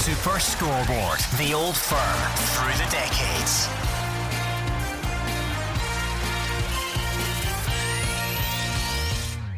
Super Scoreboard, the old firm through the decades.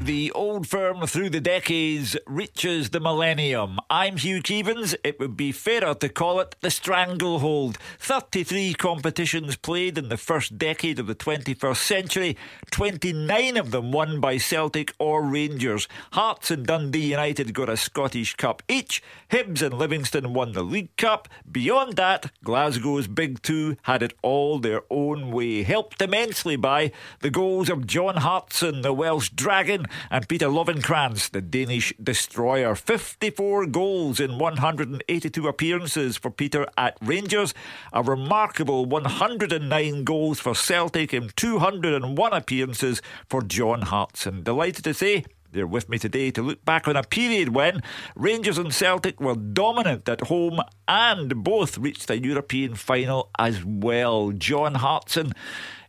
The old firm through the decades reaches the millennium. I'm Hugh Keevins. It would be fairer to call it the stranglehold. 33 competitions played in the first decade of the 21st century, 29 of them won by Celtic or Rangers. Hearts and Dundee United got a Scottish Cup each. Hibs and Livingston won the League Cup. Beyond that, Glasgow's Big Two had it all their own way, helped immensely by the goals of John Hartson, the Welsh Dragon and Peter Lovenkrands, the Danish destroyer. 54 goals in 182 appearances for Peter at Rangers, a remarkable 109 goals for Celtic in 201 appearances for John Hartson. Delighted to say they're with me today to look back on a period when Rangers and Celtic were dominant at home and both reached a European final as well. John Hartson,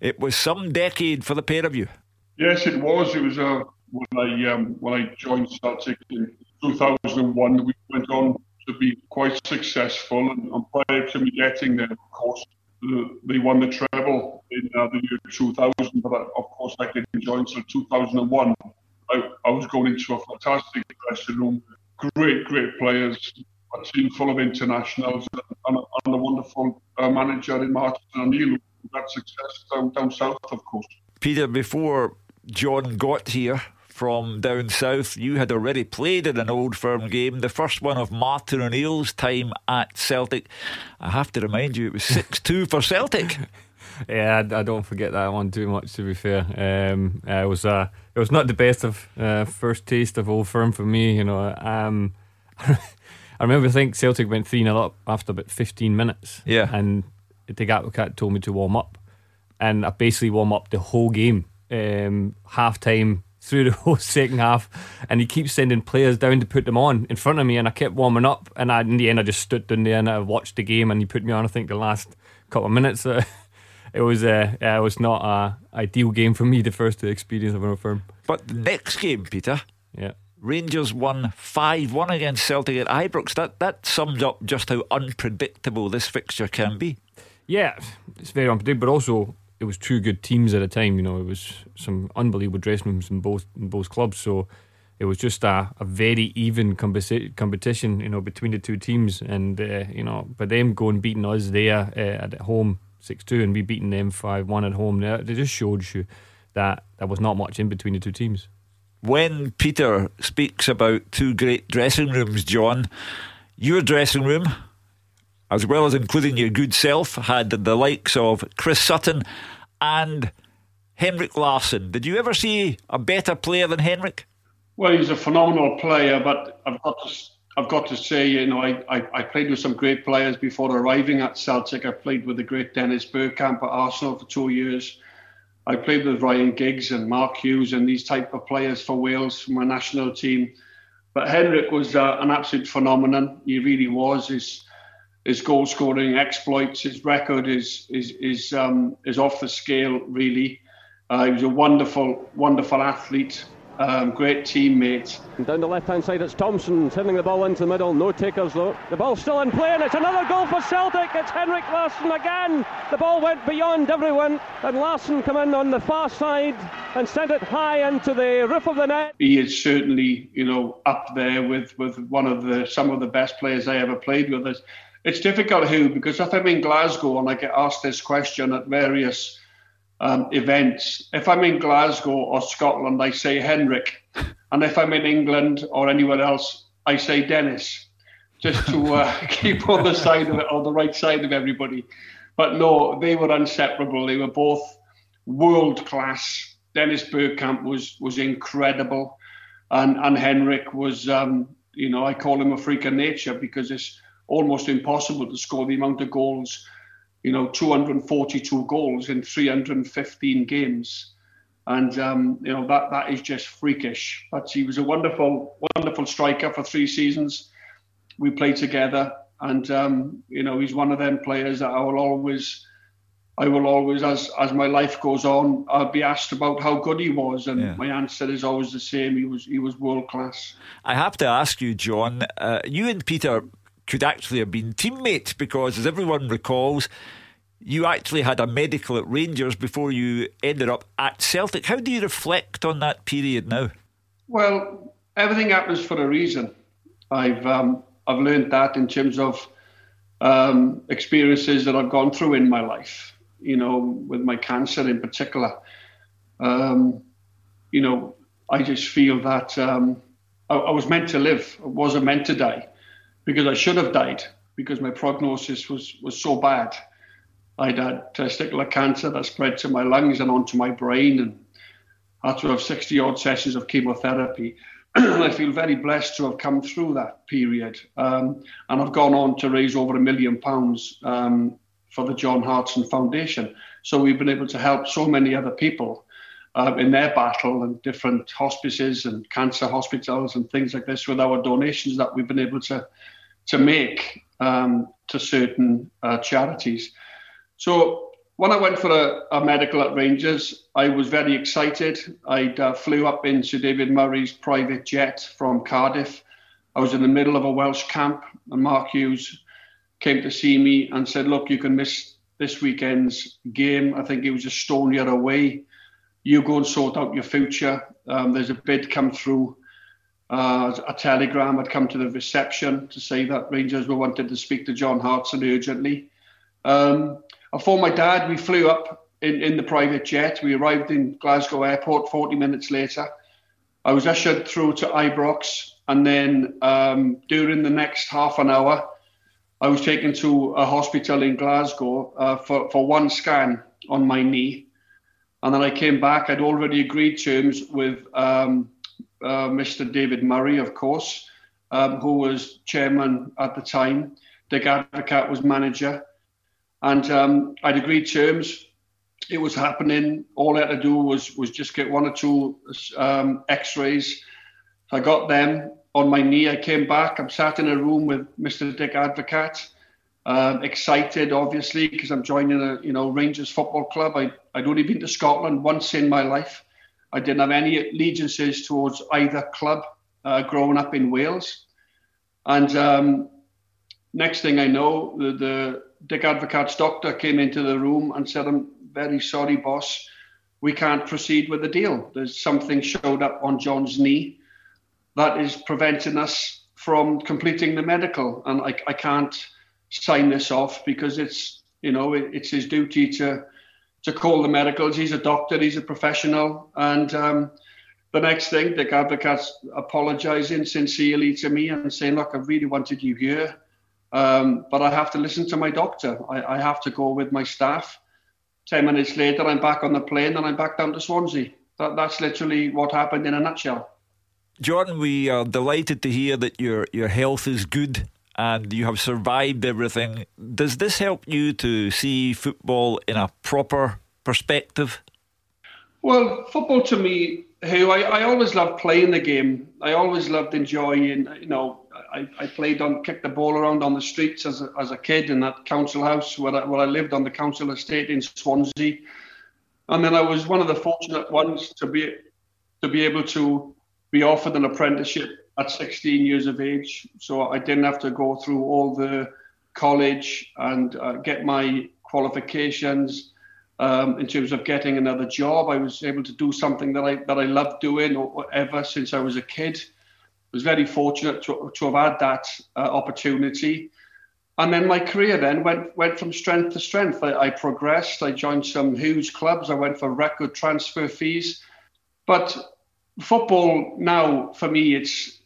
it was some decade for the pair of you. Yes, it was. It was a when I um, when I joined Celtic in 2001, we went on to be quite successful. And, and prior to me getting there, of course, the, they won the treble in uh, the year 2000. But I, of course, I didn't join until 2001. I, I was going into a fantastic dressing room, great, great players, a team full of internationals, and, and a wonderful uh, manager in Martin O'Neill who had success down, down south, of course. Peter, before John got here, from down south. You had already played in an old firm game, the first one of Martin O'Neill's time at Celtic. I have to remind you, it was 6 2 for Celtic. Yeah, I, I, don't forget that one too much. To be fair, um, it was uh, it was not the best of uh, first taste of Old Firm for me. You know, um, I remember I think Celtic went three 0 up after about fifteen minutes. Yeah, and the Cat told me to warm up, and I basically warm up the whole game. Um, half time through the whole second half, and he keeps sending players down to put them on in front of me, and I kept warming up, and I, in the end I just stood down there and I watched the game, and he put me on. I think the last couple of minutes. Uh, it was uh, it was not a ideal game for me. The first experience of an firm. But the next game, Peter. Yeah. Rangers won 5 1 against Celtic at Ibrox. That, that sums up just how unpredictable this fixture can be. Yeah, it's very unpredictable, but also it was two good teams at a time. You know, it was some unbelievable dressing rooms in both in both clubs. So it was just a, a very even competition, you know, between the two teams. And uh, you know, by them going beating us there uh, at home six two, and we beating them five one at home, they just showed you that there was not much in between the two teams. When Peter speaks about two great dressing rooms, John, your dressing room as well as including your good self, had the likes of Chris Sutton and Henrik Larsson. Did you ever see a better player than Henrik? Well, he's a phenomenal player, but I've got to, I've got to say, you know, I, I, I played with some great players before arriving at Celtic. I played with the great Dennis Bergkamp at Arsenal for two years. I played with Ryan Giggs and Mark Hughes and these type of players for Wales, for my national team. But Henrik was uh, an absolute phenomenon. He really was. His, his goal scoring exploits, his record is is is um, is off the scale really. Uh, he was a wonderful, wonderful athlete, um, great teammate. And down the left hand side, it's Thompson sending the ball into the middle. No takers though. The ball's still in play, and it's another goal for Celtic. It's Henrik Larsson again. The ball went beyond everyone, and Larsson come in on the far side and sent it high into the roof of the net. He is certainly, you know, up there with with one of the some of the best players I ever played with. It's difficult, Hugh, because if I'm in Glasgow and I get asked this question at various um, events, if I'm in Glasgow or Scotland, I say Henrik, and if I'm in England or anywhere else, I say Dennis, just to uh, keep on the side of it, on the right side of everybody. But no, they were inseparable. They were both world class. Dennis Bergkamp was was incredible, and and Henrik was, um, you know, I call him a freak of nature because it's almost impossible to score the amount of goals, you know, 242 goals in 315 games. And, um, you know, that, that is just freakish. But he was a wonderful, wonderful striker for three seasons. We played together. And, um, you know, he's one of them players that I will always. I will always, as as my life goes on, I'll be asked about how good he was, and yeah. my answer is always the same. He was he was world class. I have to ask you, John. Uh, you and Peter could actually have been teammates because, as everyone recalls, you actually had a medical at Rangers before you ended up at Celtic. How do you reflect on that period now? Well, everything happens for a reason. I've um, I've learned that in terms of um, experiences that I've gone through in my life. You know, with my cancer in particular. Um, you know, I just feel that um, I, I, was meant to live. I wasn't meant to die because I should have died because my prognosis was was so bad. I'd had testicular cancer that spread to my lungs and onto my brain, and had to have 60 odd sessions of chemotherapy. I feel very blessed to have come through that period. Um, and I've gone on to raise over a million pounds um, for the John Hartson Foundation. So we've been able to help so many other people uh, in their battle and different hospices and cancer hospitals and things like this with our donations that we've been able to to make um, to certain uh, charities. So when I went for a, a, medical at Rangers, I was very excited. I uh, flew up in Sir David Murray's private jet from Cardiff. I was in the middle of a Welsh camp, and Mark Hughes came to see me and said, "Look, you can miss this weekend's game. I think it was Estonia away. You go and sort out your future. Um, there's a bid come through." Uh, a telegram had come to the reception to say that Rangers were wanted to speak to John Hartson urgently. Um, I phoned my dad. We flew up in, in the private jet. We arrived in Glasgow Airport 40 minutes later. I was ushered through to Ibrox, and then um, during the next half an hour, I was taken to a hospital in Glasgow uh, for, for one scan on my knee. And then I came back. I'd already agreed terms with um, uh, Mr. David Murray, of course, um, who was chairman at the time. Dick Advocaat was manager. And um, I'd agreed terms. It was happening. All I had to do was was just get one or two um, X-rays. I got them on my knee. I came back. I'm sat in a room with Mr. Dick Advocaat. Uh, excited, obviously, because I'm joining a you know Rangers football club. I, I'd only been to Scotland once in my life. I didn't have any allegiances towards either club uh, growing up in Wales. And um, next thing I know, the, the Dick Advocaat's doctor came into the room and said, I'm very sorry, boss. We can't proceed with the deal. There's something showed up on John's knee that is preventing us from completing the medical. And I, I can't sign this off because it's, you know, it, it's his duty to to call the medicals. He's a doctor, he's a professional. And um, the next thing, Dick Advocaat's apologising sincerely to me and saying, look, I really wanted you here. Um, but I have to listen to my doctor. I, I, have to go with my staff. Ten minutes later, I'm back on the plane and I'm back down to Swansea. That, that's literally what happened in a nutshell. Jordan, we are delighted to hear that your your health is good and you have survived everything. Does this help you to see football in a proper perspective? Well, football to me, who I, I always loved playing the game. I always loved enjoying, you know, I, I played on, kicked the ball around on the streets as a, as a kid in that council house where I, where I lived on the council estate in Swansea. And then I was one of the fortunate ones to be to be able to be offered an apprenticeship at 16 years of age. So I didn't have to go through all the college and uh, get my qualifications. Um, in terms of getting another job, I was able to do something that I that I loved doing or, ever since I was a kid I was very fortunate to, to have had that uh, opportunity. And then my career then went went from strength to strength. I, I, progressed. I joined some huge clubs. I went for record transfer fees. But football now for me, it's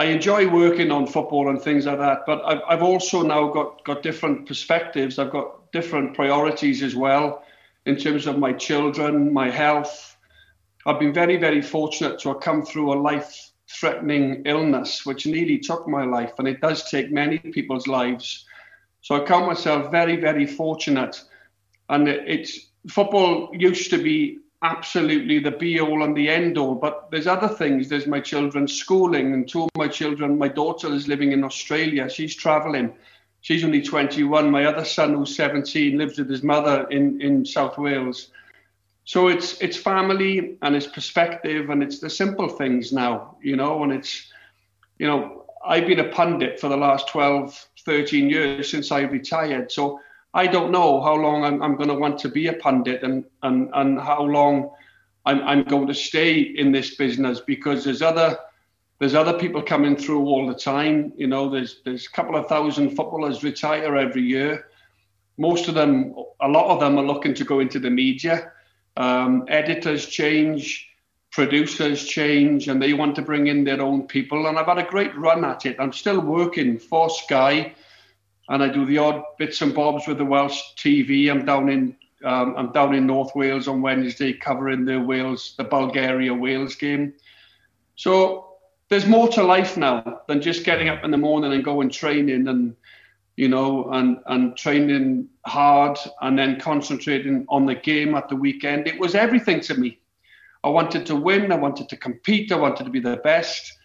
I enjoy working on football and things like that. But I've, I've also now got got different perspectives. I've got different priorities as well in terms of my children, my health. I've been very very fortunate to have come through a life threatening illness, which nearly took my life, and it does take many people's lives. So I count myself very, very fortunate. And it's football used to be absolutely the be all and the end all, but there's other things. There's my children's schooling, and two of my children, my daughter is living in Australia. She's traveling. She's only 21. My other son, who's 17, lives with his mother in, in South Wales. So it's it's family and it's perspective and it's the simple things now, you know, and it's you know, I've been a pundit for the last 12, 13 years since I retired. So I don't know how long I'm, I'm going to want to be a pundit and, and, and how long I'm, I'm going to stay in this business because there's other there's other people coming through all the time. You know, there's there's a couple of thousand footballers retire every year. Most of them, a lot of them, are looking to go into the media. Um, editors change, producers change, and they want to bring in their own people. And I've had a great run at it. I'm still working for Sky, and I do the odd bits and bobs with the Welsh TV. I'm down in um, I'm down in North Wales on Wednesday covering the Wales, the Bulgaria Wales game. So there's more to life now than just getting up in the morning and going training and you know and and training hard and then concentrating on the game at the weekend. It was everything to me. I wanted to win. I wanted to compete. I wanted to be the best.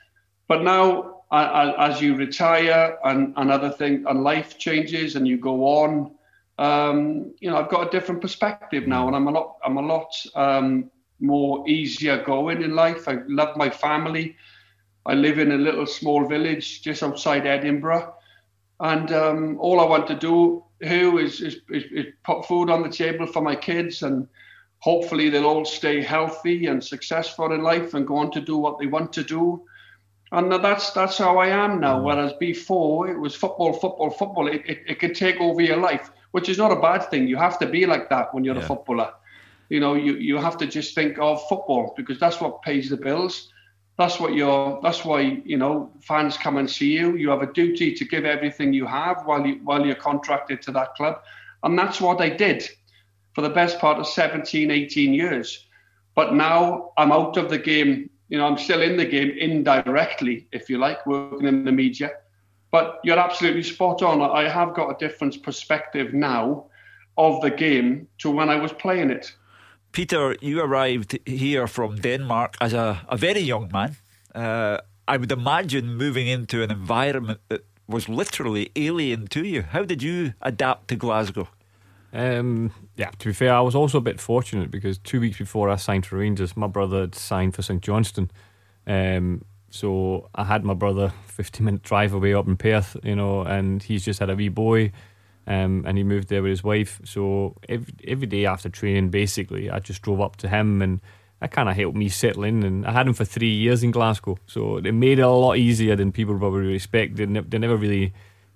But now, as you retire and, and other things, and life changes and you go on, um, you know, I've got a different perspective now, and I'm a lot, I'm a lot um, more easier going in life. I love my family. I live in a little small village just outside Edinburgh, and um, all I want to do here is, is, is, is put food on the table for my kids, and hopefully they'll all stay healthy and successful in life and go on to do what they want to do. And that's that's how I am now. Mm. Whereas before it was football, football, football. It, it, it could take over your life which is not a bad thing. You have to be like that when you're yeah. a footballer. You know, you, you have to just think of football because that's what pays the bills. That's what you're. That's why you know fans come and see you. You have a duty to give everything you have while you while you're contracted to that club, and that's what I did for the best part of 17, 18 years. But now I'm out of the game. You know, I'm still in the game indirectly, if you like, working in the media but you're absolutely spot on. I have got a different perspective now of the game to when I was playing it. Peter, you arrived here from Denmark as a, a very young man. Uh, I would imagine moving into an environment that was literally alien to you. How did you adapt to Glasgow? Um, yeah, to be fair, I was also a bit fortunate because two weeks before I signed for Rangers, my brother had signed for St Johnstone. Um, so I had my brother 50 minute drive away up in Perth, you know, and he's just had a wee boy. Um, and he moved there with his wife. So every, every day after training, basically, I just drove up to him and that kind of helped me settle in. And I had him for three years in Glasgow. So it made it a lot easier than people probably expect. They, ne- they never really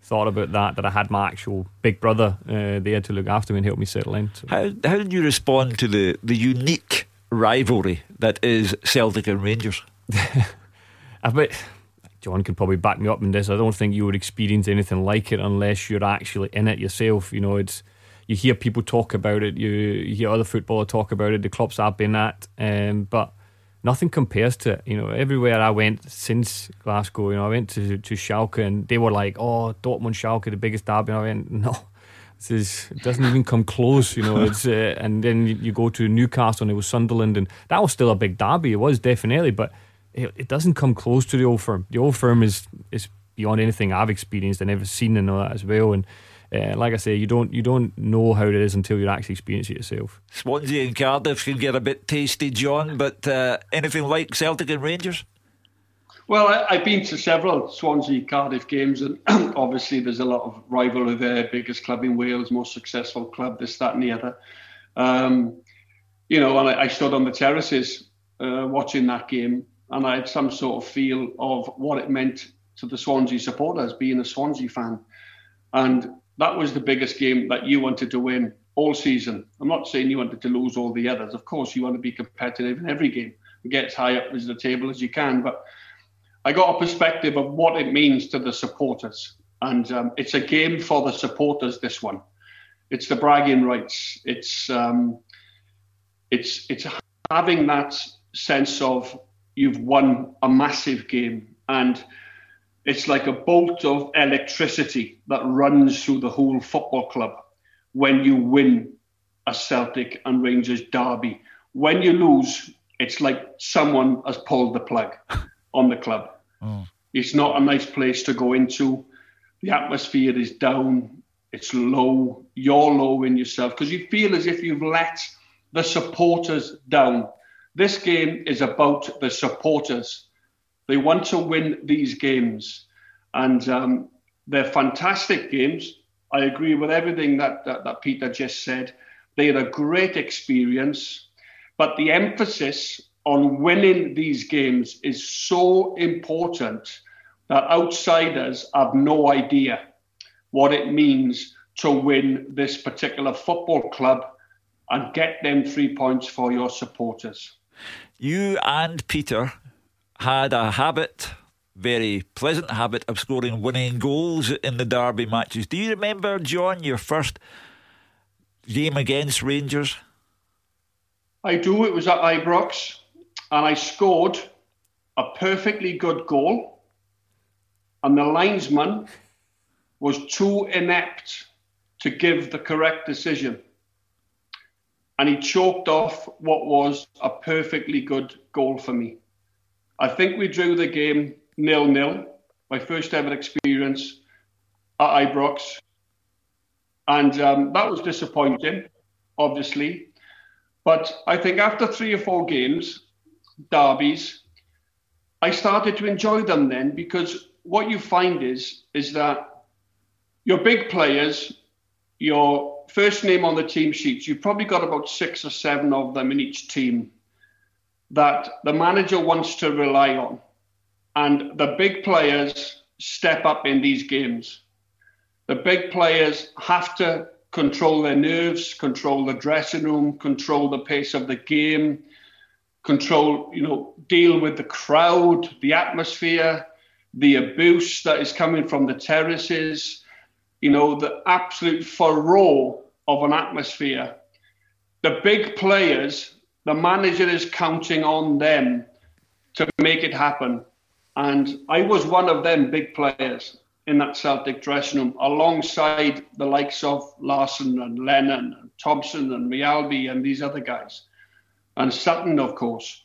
thought about that, that I had my actual big brother uh, there to look after me and help me settle in. So. How, how did you respond to the, the unique rivalry that is Celtic and Rangers? I bet John could probably back me up in this. I don't think you would experience anything like it unless you're actually in it yourself. You know, it's you hear people talk about it, you, you hear other footballers talk about it, the clubs I've been at, um, but nothing compares to it. You know, everywhere I went since Glasgow, you know, I went to to Schalke and they were like, "Oh, Dortmund, Schalke, the biggest derby." And I went, "No." This is, it doesn't even come close, you know. It's uh, and then you, you go to Newcastle and it was Sunderland, and that was still a big derby. It was definitely, but it, it doesn't come close to the old firm. The old firm is is beyond anything I've experienced and ever seen and all that as well. And uh, like I say, you don't you don't know how it is until you actually experience it yourself. Swansea and Cardiff can get a bit tasty, John, but uh, anything like Celtic and Rangers? Well, I, have been to several Swansea Cardiff games, and obviously there's a lot of rivalry there. Biggest club in Wales, most successful club, this, that, and the other. Um, you know, and I, I stood on the terraces uh, watching that game, and I had some sort of feel of what it meant to the Swansea supporters being a Swansea fan. And that was the biggest game that you wanted to win all season. I'm not saying you wanted to lose all the others. Of course, you want to be competitive in every game get as high up as the table as you can. But I got a perspective of what it means to the supporters. And um, it's a game for the supporters, this one. It's the bragging rights. It's um, it's it's having that sense of you've won a massive game. And it's like a bolt of electricity that runs through the whole football club when you win a Celtic and Rangers derby. When you lose, it's like someone has pulled the plug on the club. Oh. It's not a nice place to go into. The atmosphere is down, it's low, you're low in yourself because you feel as if you've let the supporters down. This game is about the supporters. They want to win these games. And um, they're fantastic games. I agree with everything that, that, that Peter just said. They had a great experience, but the emphasis on winning these games is so important that outsiders have no idea what it means to win this particular football club and get them three points for your supporters. You and Peter had a habit, very pleasant habit, of scoring winning goals in the derby matches. Do you remember, John, your first game against Rangers? I do. It was at Ibrox, and I scored a perfectly good goal, and the linesman was too inept to give the correct decision. And he choked off what was a perfectly good goal for me. I think we drew the game nil nil, my first ever experience at Ibrox. And um, that was disappointing, obviously. But I think after three or four games, derbies, I started to enjoy them then because what you find is is that your big players, your first name on the team sheets, you've probably got about six or seven of them in each team that the manager wants to rely on. And the big players step up in these games. The big players have to control their nerves, control the dressing room, control the pace of the game, control, you know, deal with the crowd, the atmosphere, the abuse that is coming from the terraces, you know, the absolute furore of an atmosphere. The big players, the manager is counting on them to make it happen. And I was one of them big players in that Celtic dressing room, alongside the likes of Larsson and Lennon and Thompson and Mjällby and these other guys, and Sutton, of course.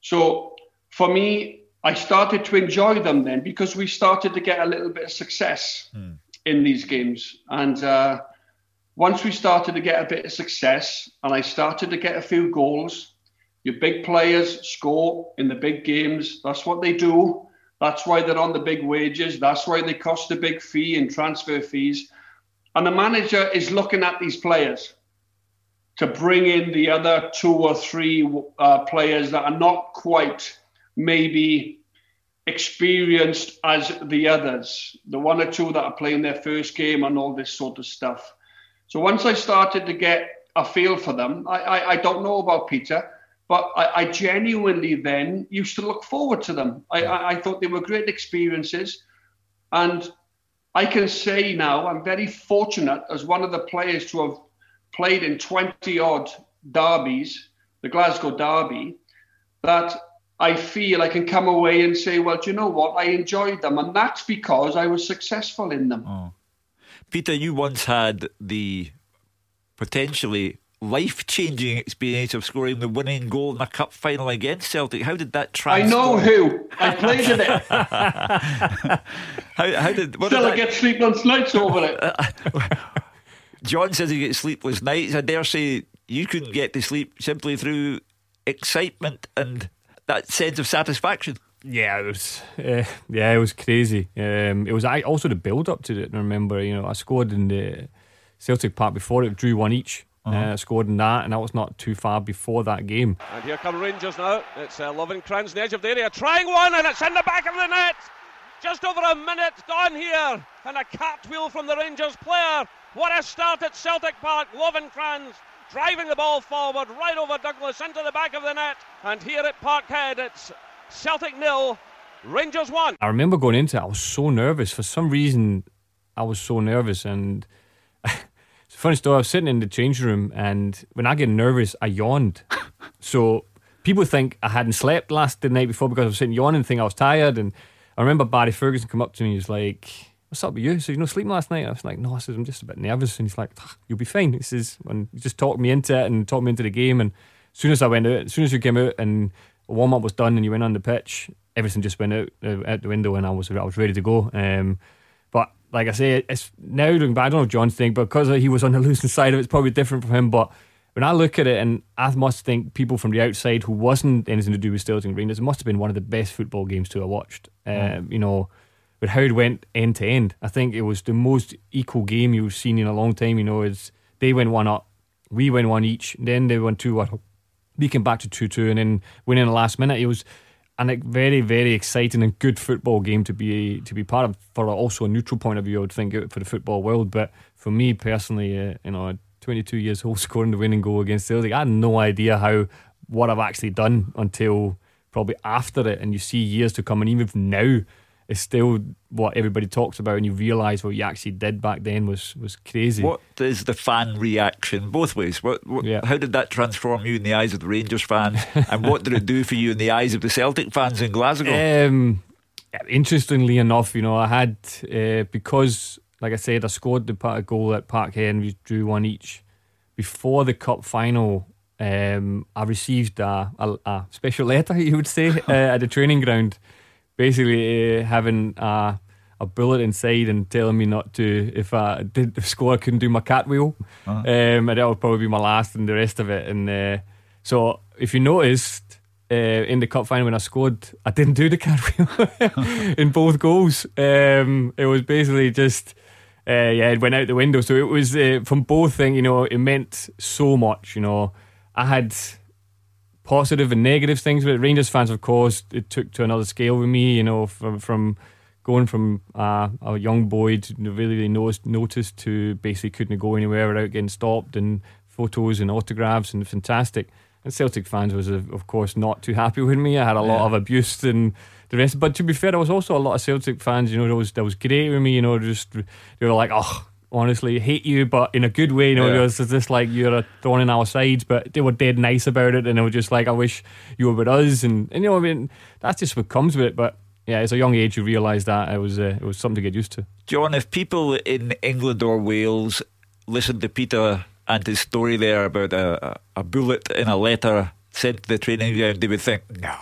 So for me, I started to enjoy them then because we started to get a little bit of success mm. in these games. And uh, once we started to get a bit of success and I started to get a few goals, your big players score in the big games. That's what they do. That's why they're on the big wages. That's why they cost a big fee in transfer fees. And the manager is looking at these players to bring in the other two or three uh, players that are not quite maybe experienced as the others, the one or two that are playing their first game and all this sort of stuff. So once I started to get a feel for them, I, I, I don't know about Peter. But I, I, genuinely then used to look forward to them. I, I, I thought they were great experiences. And I can say now I'm very fortunate as one of the players to have played in 20 odd derbies, the Glasgow Derby, that I feel I can come away and say, well, do you know what? I enjoyed them. And that's because I was successful in them. Oh. Peter, you once mm. had the potentially life changing experience of scoring the winning goal in a cup final against Celtic. How did that transform? I know who. I played in it. how, how did. What Still, did I get sleepless nights over it. John says he gets sleepless nights. I dare say you couldn't get to sleep simply through excitement and that sense of satisfaction. Yeah, it was. Uh, yeah, it was crazy. Um, it was I also the build up to it. I remember, you know, I scored in the Celtic Park before it, drew one each. Uh-huh. Uh, scored in that, and that was not too far before that game. And here come Rangers now. It's uh, Lovenkrands, the edge of the area, trying one, and it's in the back of the net. Just over a minute gone here, and a cartwheel from the Rangers player. What a start at Celtic Park. Lovenkrands driving the ball forward, right over Douglas, into the back of the net. And here at Parkhead, it's Celtic nil, Rangers one. I remember going into it, I was so nervous. For some reason, I was so nervous, and it's a funny story. I was sitting in the change room, and when I get nervous, I yawned. so people think I hadn't slept last the night before because I was sitting yawning, think I was tired. And I remember Barry Ferguson come up to me. He's like, "What's up with you?" So you know, sleeping last night. I was like, "No," I said, "I'm just a bit nervous." And he's like, ah, "You'll be fine." He says, and he just talked me into it and talked me into the game. And as soon as I went out, as soon as we came out and warm up was done and you went on the pitch, everything just went out uh, out the window, and I was I was ready to go. Um, but like I say, it's now looking back. I don't know John's thing, but because he was on the losing side of it, it's probably different for him. But when I look at it, and I must think people from the outside who wasn't anything to do with Stirling Rangers, it must have been one of the best football games to have watched. Mm. Um, you know, but how it went end to end. I think it was the most equal game you've seen in a long time. You know, it's they went one up, we went one each, then they went two one. Came back to two two, and then winning the last minute. It was a very very exciting and good football game to be to be part of for also a neutral point of view. I would think for the football world, but for me personally, uh, you know, 22 years old scoring the winning goal against Celtic, I had no idea how what I've actually done until probably after it, and you see years to come, and even now is still what everybody talks about, and you realise what you actually did back then was was crazy. What is the fan reaction both ways? What, what yeah. how did that transform you in the eyes of the Rangers fans, and what did it do for you in the eyes of the Celtic fans in Glasgow? Um, interestingly enough, you know, I had uh, because, like I said, I scored the part goal at Parkhead, and we drew one each before the cup final. Um, I received a, a, a, special letter, you would say, uh, at the training ground basically uh, having a, a bullet inside and telling me not to if I did score I couldn't do my cartwheel uh-huh. um, and that would probably be my last and the rest of it. And uh, so if you noticed uh, in the cup final when I scored I didn't do the cartwheel in both goals. Um, it was basically just uh, yeah it went out the window. So it was uh, from both things you know it meant so much you know. I had positive and negative things with Rangers fans, of course, it took to another scale with me. You know, from from going from uh, a young boy to really noticed, noticed to basically couldn't go anywhere without getting stopped and photos and autographs and fantastic. And Celtic fans was of course not too happy with me. I had a lot yeah. of abuse and the rest. But to be fair, there was also a lot of Celtic fans. You know, that was that was great with me. You know, just they were like, oh honestly hate you, but in a good way. You know, yeah. it's just like you're a thorn in our sides, but they were dead nice about it, and they were just like, I wish you were with us, and, and you know, I mean, that's just what comes with it. But yeah, as a young age, you realise that it was uh, it was something to get used to. John, if people in England or Wales listen to Peter and his story there about a, a bullet in a letter sent to the training ground, they would think, no.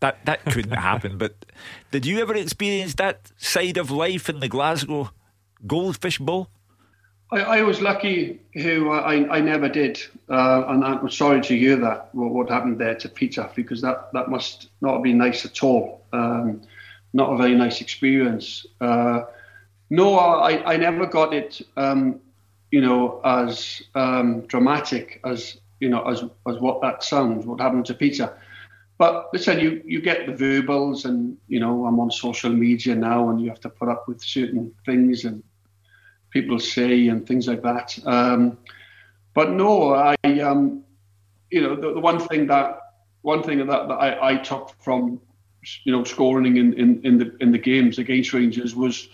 That, that couldn't happen. But did you ever experience that side of life in the Glasgow Goldfish Bowl? I, I was lucky who I, I never did, uh, and I'm sorry to hear that what, what, happened there to Peter because that, that must not have been nice at all. Um, not a very nice experience. Uh, no, I, I never got it, um, you know, as um, dramatic as you know as as what that sounds. What happened to Peter? But listen, you you get the verbals, and you know I'm on social media now, and you have to put up with certain things and people say and things like that. Um, but no, I, um, you know, the, the, one thing that one thing that, that I, I, took from, you know, scoring in, in, in the in the games against Rangers was,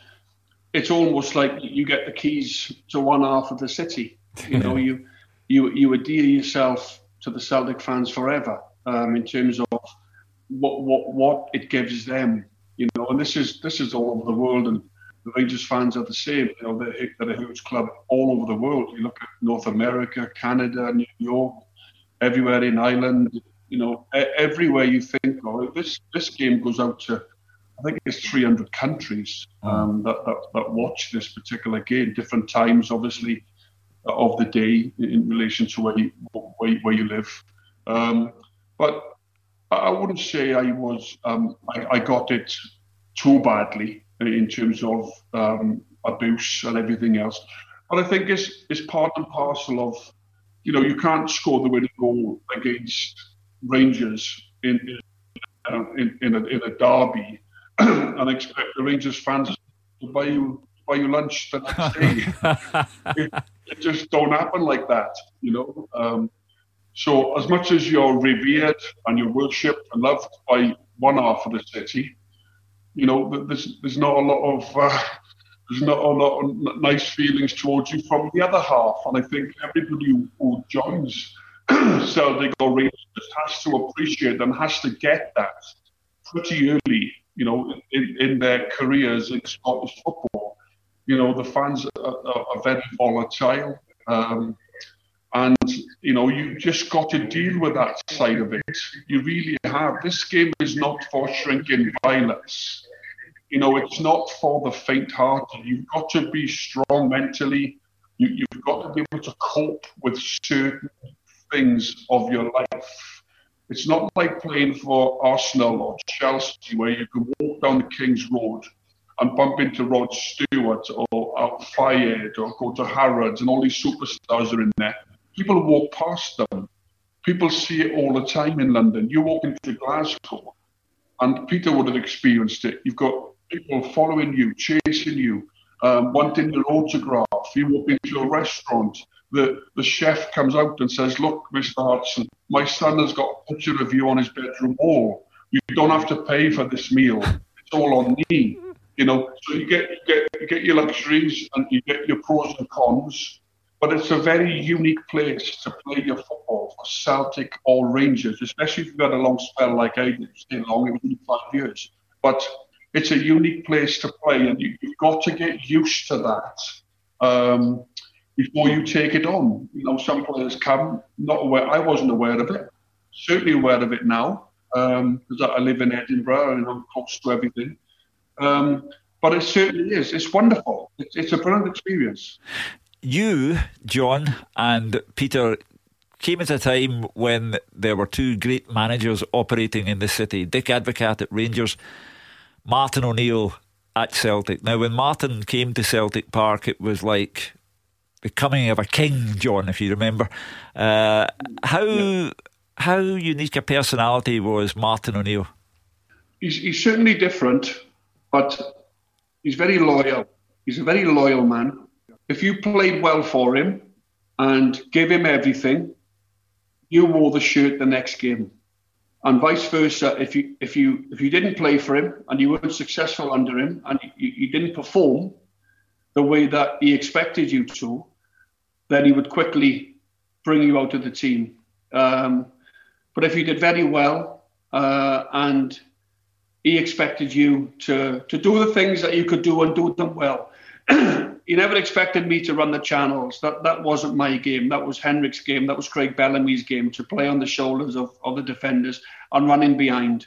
it's almost like you get the keys to one half of the city. You know, you you you adhere yourself to the Celtic fans forever um, in terms of what what what it gives them. You know, and this is this is all over the world and the Rangers fans are the same. You know, they're, they're, a huge club all over the world. You look at North America, Canada, New York, everywhere in Ireland. You know, everywhere you think of. This this game goes out to, I think it's 300 countries hmm. um, that, that, that watch this particular game. Different times, obviously, of the day in relation to where you, where, where you live. Um, but I wouldn't say I was um, I, I, got it too badly in terms of um, abuse and everything else. But I think it's, it's part and parcel of, you know, you can't score the winning goal against Rangers in in, in, in, a, in a derby and expect the Rangers fans to buy you buy you lunch the next day. it, it, just don't happen like that, you know. Um, so as much as you're revered and you're worshipped and loved by one half of the city, you know, there's there's not a lot of uh, there's not a lot of nice feelings towards you from the other half, and I think everybody who joins Celtic or Rangers has to appreciate and has to get that pretty early, you know, in, in their careers in Scottish football. You know, the fans are, are, are very volatile. Um, and you know you just got to deal with that side of it. You really have. This game is not for shrinking violence you know, it's not for the faint-hearted. You've got to be strong mentally. You, have got to be able to cope with certain things of your life. It's not like playing for Arsenal or Chelsea where you can walk down the King's Road and bump into Rod Stewart or uh, Fayed or go to Harrods and all these superstars are in there, people walk past them. People see it all the time in London. You walk into Glasgow, and Peter would have experienced it. You've got people following you, chasing you, um, wanting your autograph. You walk into a restaurant, the, the chef comes out and says, Look, Mr. Hartson, my son has got a picture of you on his bedroom wall. You don't have to pay for this meal. It's all on me. You know, so you get you get you get your luxuries and you get your pros and cons. But it's a very unique place to play your football for Celtic or Rangers, especially if you've got a long spell like I did. Stay long, it was only five years. But it's a unique place to play, and you, have got to get used to that um, before you take it on. You know, some players come not aware. I wasn't aware of it. Certainly aware of it now because um, I live in Edinburgh and I'm close to everything. Um, but it certainly is. It's wonderful. It's, it's a brilliant experience. You, John, and Peter came at a time when there were two great managers operating in the city Dick Advocaat at Rangers, Martin O'Neill at Celtic. Now, when Martin came to Celtic Park, it was like the coming of a king, John, if you remember. Uh, how yeah. how unique a personality was Martin O'Neill? He's, he's certainly different, but he's very loyal. He's a very loyal man. If you played well for him and gave him everything, you wore the shirt the next game. And vice versa, if you if you if you didn't play for him and you weren't successful under him and you, you didn't perform the way that he expected you to, then he would quickly bring you out of the team. Um, but if you did very well uh, and he expected you to to do the things that you could do and do them well. he never expected me to run the channels. That that wasn't my game. That was Henrik's game. That was Craig Bellamy's game to play on the shoulders of, of the defenders and running behind.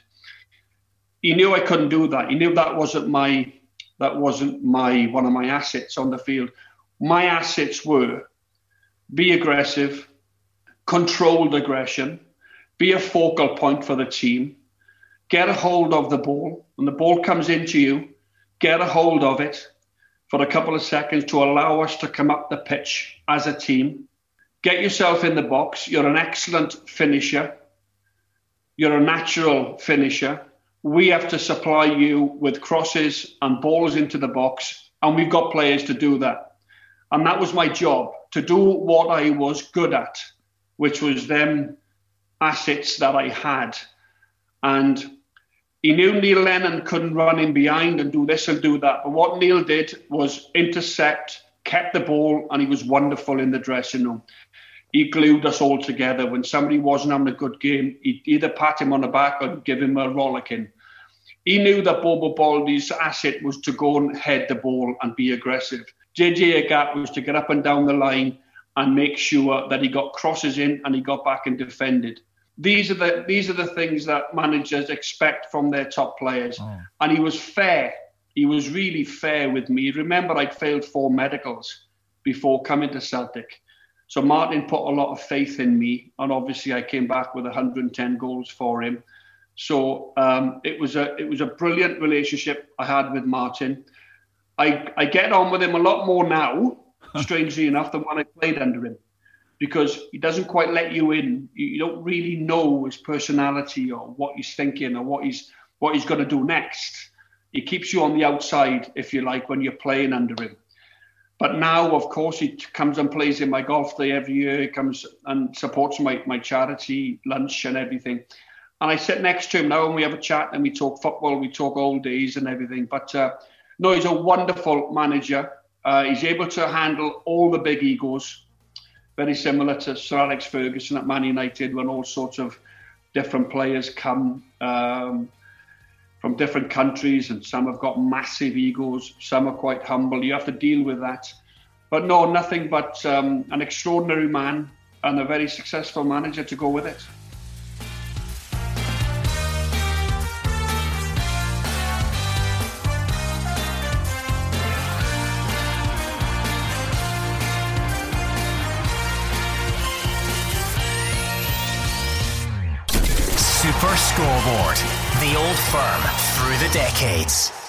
He knew I couldn't do that. He knew that wasn't my that wasn't my one of my assets on the field. My assets were be aggressive, controlled aggression, be a focal point for the team, get a hold of the ball. When the ball comes into you, get a hold of it for a couple of seconds to allow us to come up the pitch as a team. Get yourself in the box. You're an excellent finisher. You're a natural finisher. We have to supply you with crosses and balls into the box, and we've got players to do that. And that was my job to do what I was good at, which was them assets that I had. And he knew Neil Lennon couldn't run in behind and do this and do that. But what Neil did was intercept, kept the ball, and he was wonderful in the dressing room. He glued us all together. When somebody wasn't having a good game, he'd either pat him on the back or give him a rollicking. He knew that Bobo Baldé's asset was to go and head the ball and be aggressive. JJ Agathe was to get up and down the line and make sure that he got crosses in and he got back and defended these are the these are the things that managers expect from their top players. Oh. And he was fair. He was really fair with me. Remember, I'd failed four medicals before coming to Celtic. So Martin put a lot of faith in me, and obviously I came back with 110 goals for him. So um, it was a it was a brilliant relationship I had with Martin. I I get on with him a lot more now, strangely enough, than when I played under him because he doesn't quite let you in. You, don't really know his personality or what he's thinking or what he's what he's going to do next. He keeps you on the outside, if you like, when you're playing under him. But now, of course, he comes and plays in my golf day every year. He comes and supports my, my charity lunch and everything. And I sit next to him now and we have a chat and we talk football, we talk old days and everything. But uh, no, he's a wonderful manager. Uh, he's able to handle all the big egos very similar to Sir Alex Ferguson at Man United when all sorts of different players come um, from different countries and some have got massive egos, some are quite humble. You have to deal with that. But no, nothing but um, an extraordinary man and a very successful manager to go with it. The old firm through the decades.